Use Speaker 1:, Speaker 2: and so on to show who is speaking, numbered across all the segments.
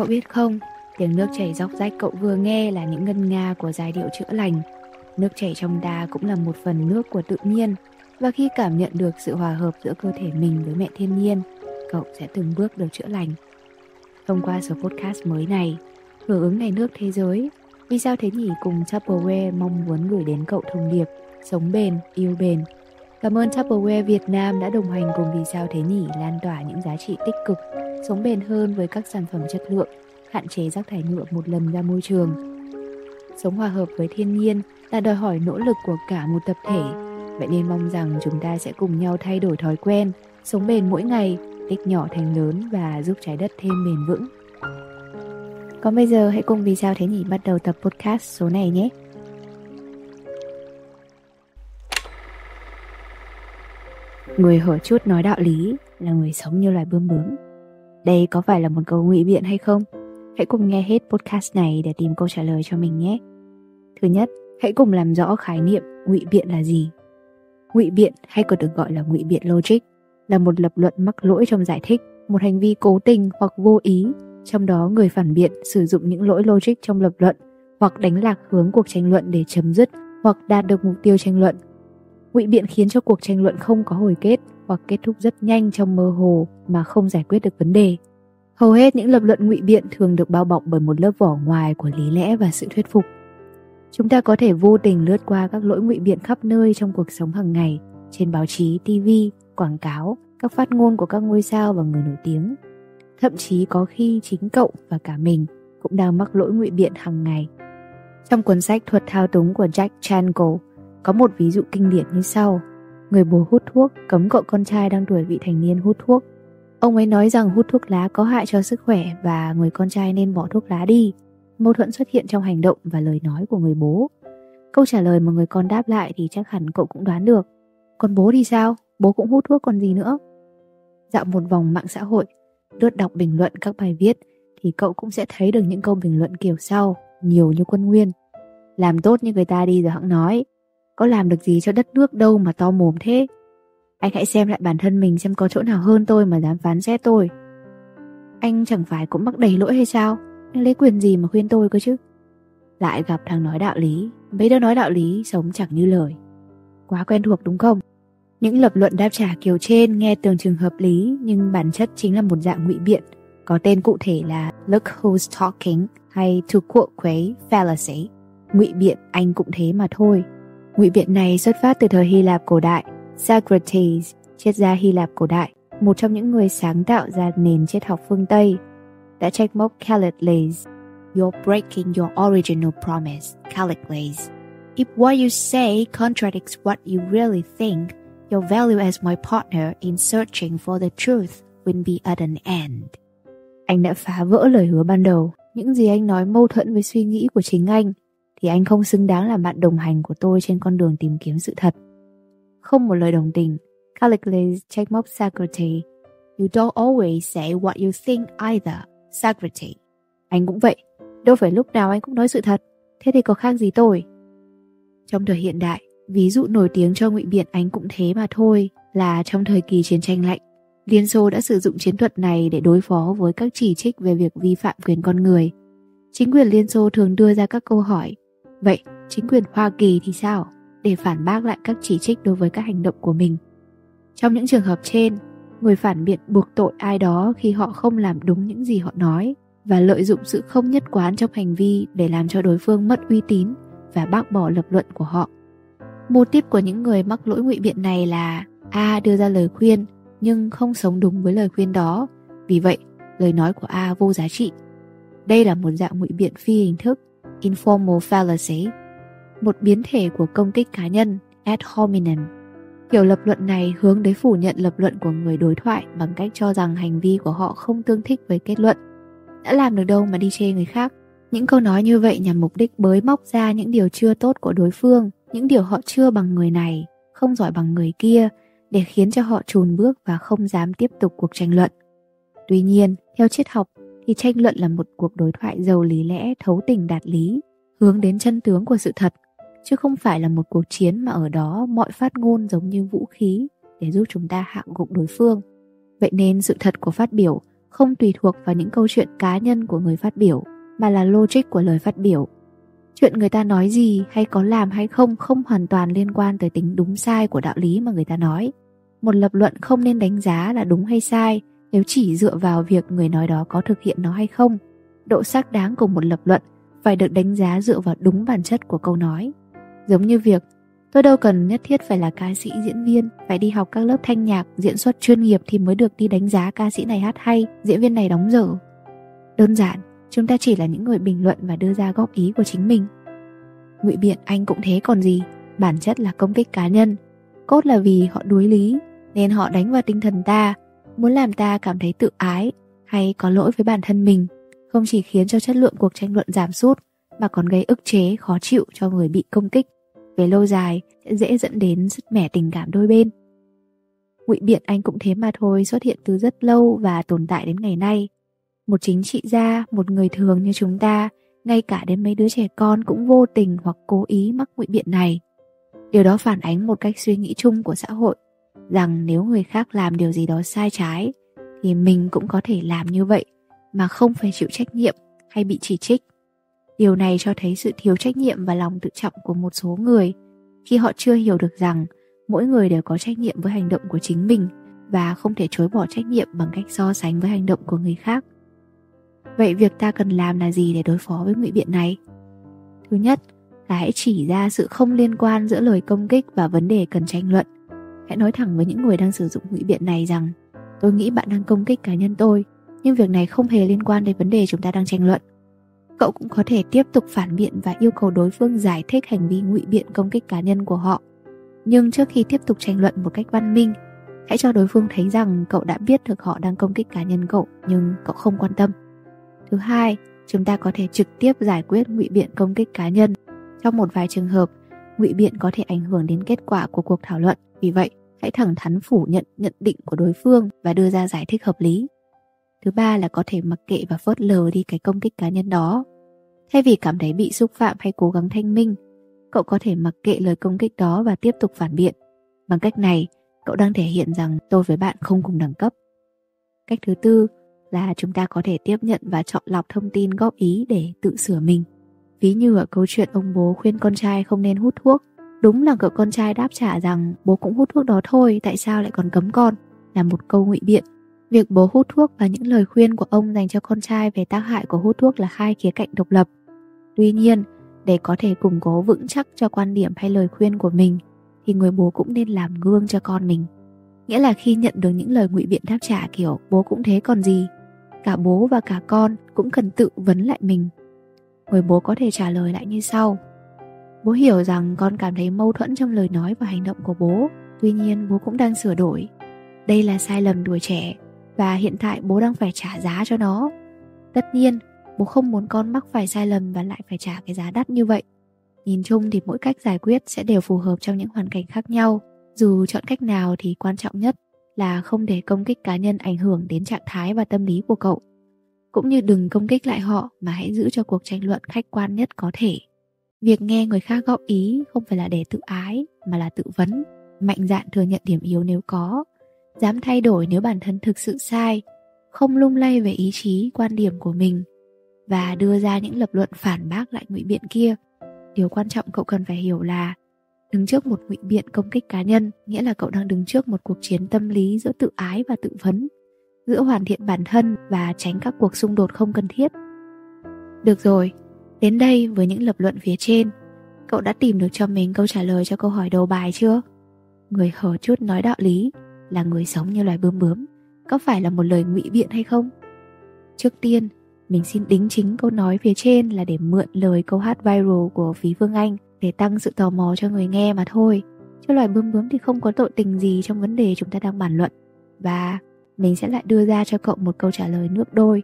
Speaker 1: Cậu biết không, tiếng nước chảy dọc rách cậu vừa nghe là những ngân nga của giai điệu chữa lành. Nước chảy trong ta cũng là một phần nước của tự nhiên và khi cảm nhận được sự hòa hợp giữa cơ thể mình với mẹ thiên nhiên, cậu sẽ từng bước được chữa lành. Thông qua số podcast mới này, hưởng ứng ngày nước thế giới, vì sao thế nhỉ cùng Tupperware mong muốn gửi đến cậu thông điệp sống bền, yêu bền. Cảm ơn Tupperware Việt Nam đã đồng hành cùng Vì sao thế nhỉ lan tỏa những giá trị tích cực, sống bền hơn với các sản phẩm chất lượng, hạn chế rác thải nhựa một lần ra môi trường. Sống hòa hợp với thiên nhiên là đòi hỏi nỗ lực của cả một tập thể. Vậy nên mong rằng chúng ta sẽ cùng nhau thay đổi thói quen, sống bền mỗi ngày, tích nhỏ thành lớn và giúp trái đất thêm bền vững. Còn bây giờ hãy cùng Vì sao thế nhỉ bắt đầu tập podcast số này nhé. Người hở chút nói đạo lý là người sống như loài bướm bướm. Đây có phải là một câu ngụy biện hay không? Hãy cùng nghe hết podcast này để tìm câu trả lời cho mình nhé. Thứ nhất, hãy cùng làm rõ khái niệm ngụy biện là gì. Ngụy biện hay còn được gọi là ngụy biện logic là một lập luận mắc lỗi trong giải thích, một hành vi cố tình hoặc vô ý, trong đó người phản biện sử dụng những lỗi logic trong lập luận hoặc đánh lạc hướng cuộc tranh luận để chấm dứt hoặc đạt được mục tiêu tranh luận. Ngụy biện khiến cho cuộc tranh luận không có hồi kết hoặc kết thúc rất nhanh trong mơ hồ mà không giải quyết được vấn đề. Hầu hết những lập luận ngụy biện thường được bao bọc bởi một lớp vỏ ngoài của lý lẽ và sự thuyết phục. Chúng ta có thể vô tình lướt qua các lỗi ngụy biện khắp nơi trong cuộc sống hàng ngày, trên báo chí, TV, quảng cáo, các phát ngôn của các ngôi sao và người nổi tiếng. Thậm chí có khi chính cậu và cả mình cũng đang mắc lỗi ngụy biện hàng ngày. Trong cuốn sách Thuật thao túng của Jack Chanko có một ví dụ kinh điển như sau. Người bố hút thuốc cấm cậu con trai đang tuổi vị thành niên hút thuốc. Ông ấy nói rằng hút thuốc lá có hại cho sức khỏe và người con trai nên bỏ thuốc lá đi. Mâu thuẫn xuất hiện trong hành động và lời nói của người bố. Câu trả lời mà người con đáp lại thì chắc hẳn cậu cũng đoán được. Còn bố thì sao? Bố cũng hút thuốc còn gì nữa? Dạo một vòng mạng xã hội, lướt đọc bình luận các bài viết thì cậu cũng sẽ thấy được những câu bình luận kiểu sau, nhiều như quân nguyên. Làm tốt như người ta đi rồi hẵng nói, có làm được gì cho đất nước đâu mà to mồm thế. Anh hãy xem lại bản thân mình xem có chỗ nào hơn tôi mà dám phán xét tôi. Anh chẳng phải cũng mắc đầy lỗi hay sao? Anh lấy quyền gì mà khuyên tôi cơ chứ? Lại gặp thằng nói đạo lý, mấy đứa nói đạo lý sống chẳng như lời. Quá quen thuộc đúng không? Những lập luận đáp trả kiểu trên nghe tưởng chừng hợp lý nhưng bản chất chính là một dạng ngụy biện, có tên cụ thể là Look Who's Talking hay To Quote Quấy Fallacy. Ngụy biện anh cũng thế mà thôi. Ngụy biện này xuất phát từ thời Hy Lạp cổ đại. Socrates, triết gia Hy Lạp cổ đại, một trong những người sáng tạo ra nền triết học phương Tây, đã trách móc Callicles. You're breaking your original promise, Callicles. If what you say contradicts what you really think, your value as my partner in searching for the truth will be at an end. Anh đã phá vỡ lời hứa ban đầu. Những gì anh nói mâu thuẫn với suy nghĩ của chính anh thì anh không xứng đáng là bạn đồng hành của tôi trên con đường tìm kiếm sự thật. Không một lời đồng tình, Callicles trách móc Socrates. You don't always say what you think either, Socrates. Anh cũng vậy, đâu phải lúc nào anh cũng nói sự thật, thế thì có khác gì tôi? Trong thời hiện đại, ví dụ nổi tiếng cho ngụy biện anh cũng thế mà thôi, là trong thời kỳ chiến tranh lạnh, Liên Xô đã sử dụng chiến thuật này để đối phó với các chỉ trích về việc vi phạm quyền con người. Chính quyền Liên Xô thường đưa ra các câu hỏi Vậy, chính quyền Hoa Kỳ thì sao? Để phản bác lại các chỉ trích đối với các hành động của mình. Trong những trường hợp trên, người phản biện buộc tội ai đó khi họ không làm đúng những gì họ nói và lợi dụng sự không nhất quán trong hành vi để làm cho đối phương mất uy tín và bác bỏ lập luận của họ. Mô típ của những người mắc lỗi ngụy biện này là A đưa ra lời khuyên nhưng không sống đúng với lời khuyên đó, vì vậy lời nói của A vô giá trị. Đây là một dạng ngụy biện phi hình thức informal fallacy, một biến thể của công kích cá nhân ad hominem. Kiểu lập luận này hướng đến phủ nhận lập luận của người đối thoại bằng cách cho rằng hành vi của họ không tương thích với kết luận. Đã làm được đâu mà đi chê người khác. Những câu nói như vậy nhằm mục đích bới móc ra những điều chưa tốt của đối phương, những điều họ chưa bằng người này, không giỏi bằng người kia, để khiến cho họ trùn bước và không dám tiếp tục cuộc tranh luận. Tuy nhiên, theo triết học, thì tranh luận là một cuộc đối thoại giàu lý lẽ, thấu tình đạt lý, hướng đến chân tướng của sự thật, chứ không phải là một cuộc chiến mà ở đó mọi phát ngôn giống như vũ khí để giúp chúng ta hạ gục đối phương. Vậy nên sự thật của phát biểu không tùy thuộc vào những câu chuyện cá nhân của người phát biểu, mà là logic của lời phát biểu. Chuyện người ta nói gì hay có làm hay không không hoàn toàn liên quan tới tính đúng sai của đạo lý mà người ta nói. Một lập luận không nên đánh giá là đúng hay sai nếu chỉ dựa vào việc người nói đó có thực hiện nó hay không, độ xác đáng của một lập luận phải được đánh giá dựa vào đúng bản chất của câu nói. Giống như việc, tôi đâu cần nhất thiết phải là ca sĩ diễn viên, phải đi học các lớp thanh nhạc, diễn xuất chuyên nghiệp thì mới được đi đánh giá ca sĩ này hát hay, diễn viên này đóng dở. Đơn giản, chúng ta chỉ là những người bình luận và đưa ra góp ý của chính mình. Ngụy biện, anh cũng thế còn gì? Bản chất là công kích cá nhân. Cốt là vì họ đuối lý, nên họ đánh vào tinh thần ta muốn làm ta cảm thấy tự ái hay có lỗi với bản thân mình không chỉ khiến cho chất lượng cuộc tranh luận giảm sút, mà còn gây ức chế, khó chịu cho người bị công kích. Về lâu dài, sẽ dễ dẫn đến sứt mẻ tình cảm đôi bên. Ngụy biện anh cũng thế mà thôi, xuất hiện từ rất lâu và tồn tại đến ngày nay. Một chính trị gia, một người thường như chúng ta, ngay cả đến mấy đứa trẻ con cũng vô tình hoặc cố ý mắc ngụy biện này. Điều đó phản ánh một cách suy nghĩ chung của xã hội rằng nếu người khác làm điều gì đó sai trái, thì mình cũng có thể làm như vậy mà không phải chịu trách nhiệm hay bị chỉ trích. Điều này cho thấy sự thiếu trách nhiệm và lòng tự trọng của một số người khi họ chưa hiểu được rằng mỗi người đều có trách nhiệm với hành động của chính mình và không thể chối bỏ trách nhiệm bằng cách so sánh với hành động của người khác. Vậy việc ta cần làm là gì để đối phó với ngụy biện này? Thứ nhất, là hãy chỉ ra sự không liên quan giữa lời công kích và vấn đề cần tranh luận hãy nói thẳng với những người đang sử dụng ngụy biện này rằng, tôi nghĩ bạn đang công kích cá nhân tôi, nhưng việc này không hề liên quan đến vấn đề chúng ta đang tranh luận. Cậu cũng có thể tiếp tục phản biện và yêu cầu đối phương giải thích hành vi ngụy biện công kích cá nhân của họ. Nhưng trước khi tiếp tục tranh luận một cách văn minh, hãy cho đối phương thấy rằng cậu đã biết được họ đang công kích cá nhân cậu, nhưng cậu không quan tâm. Thứ hai, chúng ta có thể trực tiếp giải quyết ngụy biện công kích cá nhân. Trong một vài trường hợp, ngụy biện có thể ảnh hưởng đến kết quả của cuộc thảo luận. Vì vậy hãy thẳng thắn phủ nhận nhận định của đối phương và đưa ra giải thích hợp lý. Thứ ba là có thể mặc kệ và phớt lờ đi cái công kích cá nhân đó. Thay vì cảm thấy bị xúc phạm hay cố gắng thanh minh, cậu có thể mặc kệ lời công kích đó và tiếp tục phản biện. Bằng cách này, cậu đang thể hiện rằng tôi với bạn không cùng đẳng cấp. Cách thứ tư là chúng ta có thể tiếp nhận và chọn lọc thông tin góp ý để tự sửa mình. Ví như ở câu chuyện ông bố khuyên con trai không nên hút thuốc đúng là cậu con trai đáp trả rằng bố cũng hút thuốc đó thôi, tại sao lại còn cấm con? Là một câu ngụy biện. Việc bố hút thuốc và những lời khuyên của ông dành cho con trai về tác hại của hút thuốc là hai khía cạnh độc lập. Tuy nhiên, để có thể củng cố vững chắc cho quan điểm hay lời khuyên của mình, thì người bố cũng nên làm gương cho con mình. Nghĩa là khi nhận được những lời ngụy biện đáp trả kiểu bố cũng thế còn gì? cả bố và cả con cũng cần tự vấn lại mình. Người bố có thể trả lời lại như sau bố hiểu rằng con cảm thấy mâu thuẫn trong lời nói và hành động của bố, tuy nhiên bố cũng đang sửa đổi. Đây là sai lầm tuổi trẻ, và hiện tại bố đang phải trả giá cho nó. Tất nhiên, bố không muốn con mắc phải sai lầm và lại phải trả cái giá đắt như vậy. Nhìn chung thì mỗi cách giải quyết sẽ đều phù hợp trong những hoàn cảnh khác nhau. Dù chọn cách nào thì quan trọng nhất là không để công kích cá nhân ảnh hưởng đến trạng thái và tâm lý của cậu. Cũng như đừng công kích lại họ mà hãy giữ cho cuộc tranh luận khách quan nhất có thể việc nghe người khác góp ý không phải là để tự ái, mà là tự vấn. Mạnh dạn thừa nhận điểm yếu nếu có, dám thay đổi nếu bản thân thực sự sai, không lung lay về ý chí, quan điểm của mình, và đưa ra những lập luận phản bác lại ngụy biện kia. Điều quan trọng cậu cần phải hiểu là, đứng trước một ngụy biện công kích cá nhân nghĩa là cậu đang đứng trước một cuộc chiến tâm lý giữa tự ái và tự vấn, giữa hoàn thiện bản thân và tránh các cuộc xung đột không cần thiết. Được rồi đến đây với những lập luận phía trên cậu đã tìm được cho mình câu trả lời cho câu hỏi đầu bài chưa người hở chút nói đạo lý là người sống như loài bướm bướm có phải là một lời ngụy biện hay không trước tiên mình xin đính chính câu nói phía trên là để mượn lời câu hát viral của Phí Vương Anh để tăng sự tò mò cho người nghe mà thôi. Chứ loài bướm bướm thì không có tội tình gì trong vấn đề chúng ta đang bàn luận. Và mình sẽ lại đưa ra cho cậu một câu trả lời nước đôi.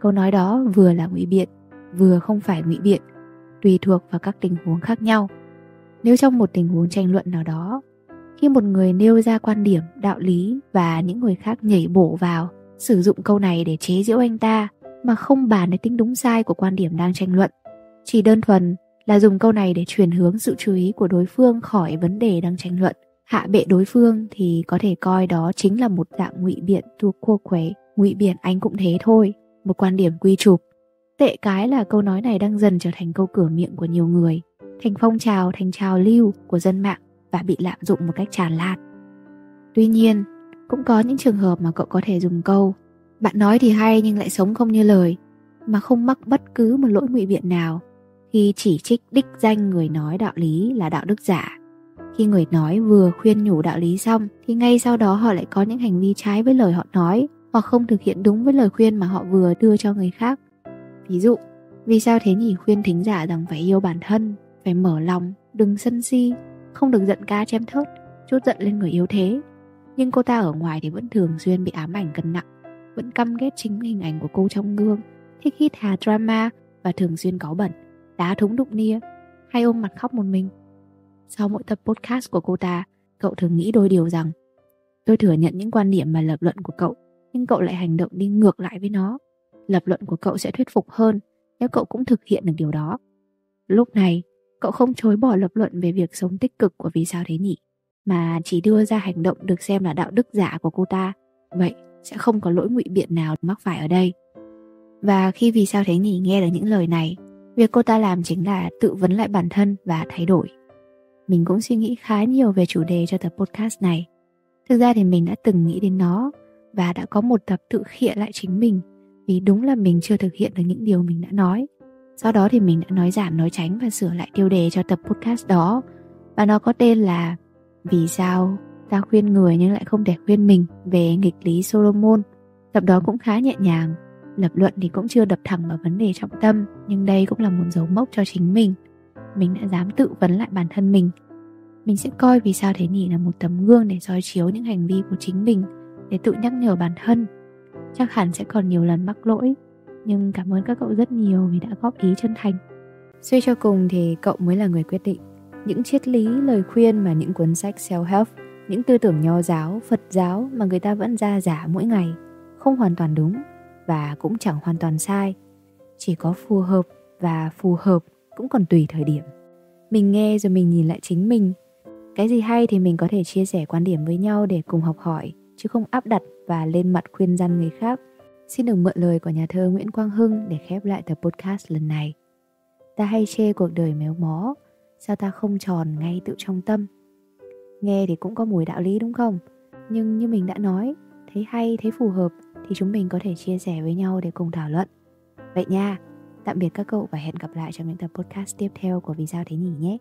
Speaker 1: Câu nói đó vừa là ngụy biện, vừa không phải ngụy biện, tùy thuộc vào các tình huống khác nhau. Nếu trong một tình huống tranh luận nào đó, khi một người nêu ra quan điểm, đạo lý và những người khác nhảy bổ vào, sử dụng câu này để chế giễu anh ta mà không bàn đến tính đúng sai của quan điểm đang tranh luận. Chỉ đơn thuần là dùng câu này để chuyển hướng sự chú ý của đối phương khỏi vấn đề đang tranh luận. Hạ bệ đối phương thì có thể coi đó chính là một dạng ngụy biện thuộc khô quế ngụy biện anh cũng thế thôi một quan điểm quy chụp tệ cái là câu nói này đang dần trở thành câu cửa miệng của nhiều người. Thành phong trào, thành trào lưu của dân mạng và bị lạm dụng một cách tràn lan. Tuy nhiên, cũng có những trường hợp mà cậu có thể dùng câu, bạn nói thì hay nhưng lại sống không như lời mà không mắc bất cứ một lỗi ngụy biện nào, khi chỉ trích đích danh người nói đạo lý là đạo đức giả. Khi người nói vừa khuyên nhủ đạo lý xong, thì ngay sau đó họ lại có những hành vi trái với lời họ nói, hoặc không thực hiện đúng với lời khuyên mà họ vừa đưa cho người khác ví dụ, vì sao thế nhỉ khuyên thính giả rằng phải yêu bản thân, phải mở lòng, đừng sân si, không được giận ca chém thớt, chút giận lên người yếu thế. Nhưng cô ta ở ngoài thì vẫn thường xuyên bị ám ảnh cân nặng, vẫn căm ghét chính hình ảnh của cô trong gương, thích hít hà drama và thường xuyên cáu bẩn, đá thúng đụng nia, hay ôm mặt khóc một mình. Sau mỗi tập podcast của cô ta, cậu thường nghĩ đôi điều rằng, tôi thừa nhận những quan điểm và lập luận của cậu, nhưng cậu lại hành động đi ngược lại với nó lập luận của cậu sẽ thuyết phục hơn nếu cậu cũng thực hiện được điều đó. Lúc này, cậu không chối bỏ lập luận về việc sống tích cực của vì sao thế nhỉ, mà chỉ đưa ra hành động được xem là đạo đức giả của cô ta. Vậy sẽ không có lỗi ngụy biện nào mắc phải ở đây. Và khi vì sao thế nhỉ nghe được những lời này, việc cô ta làm chính là tự vấn lại bản thân và thay đổi. Mình cũng suy nghĩ khá nhiều về chủ đề cho tập podcast này. Thực ra thì mình đã từng nghĩ đến nó và đã có một tập tự khịa lại chính mình vì đúng là mình chưa thực hiện được những điều mình đã nói sau đó thì mình đã nói giảm nói tránh và sửa lại tiêu đề cho tập podcast đó và nó có tên là vì sao ta khuyên người nhưng lại không thể khuyên mình về nghịch lý Solomon. Tập đó cũng khá nhẹ nhàng, lập luận thì cũng chưa đập thẳng vào vấn đề trọng tâm, nhưng đây cũng là một dấu mốc cho chính mình. Mình đã dám tự vấn lại bản thân mình. Mình sẽ coi vì sao thế nhỉ là một tấm gương để soi chiếu những hành vi của chính mình, để tự nhắc nhở bản thân. Chắc hẳn sẽ còn nhiều lần mắc lỗi, nhưng cảm ơn các cậu rất nhiều vì đã góp ý chân thành. Suy cho cùng thì cậu mới là người quyết định những triết lý, lời khuyên mà những cuốn sách self-help, những tư tưởng nho giáo, Phật giáo mà người ta vẫn ra giả mỗi ngày không hoàn toàn đúng và cũng chẳng hoàn toàn sai. Chỉ có phù hợp và phù hợp cũng còn tùy thời điểm. Mình nghe rồi mình nhìn lại chính mình. Cái gì hay thì mình có thể chia sẻ quan điểm với nhau để cùng học hỏi, chứ không áp đặt và lên mặt khuyên răn người khác. Xin đừng mượn lời của nhà thơ Nguyễn Quang Hưng để khép lại tập podcast lần này. Ta hay chê cuộc đời méo mó, sao ta không tròn ngay tự trong tâm nghe thì cũng có mùi đạo lý đúng không nhưng như mình đã nói thấy hay thấy phù hợp thì chúng mình có thể chia sẻ với nhau để cùng thảo luận vậy nha tạm biệt các cậu và hẹn gặp lại trong những tập podcast tiếp theo của vì sao thế nhỉ nhé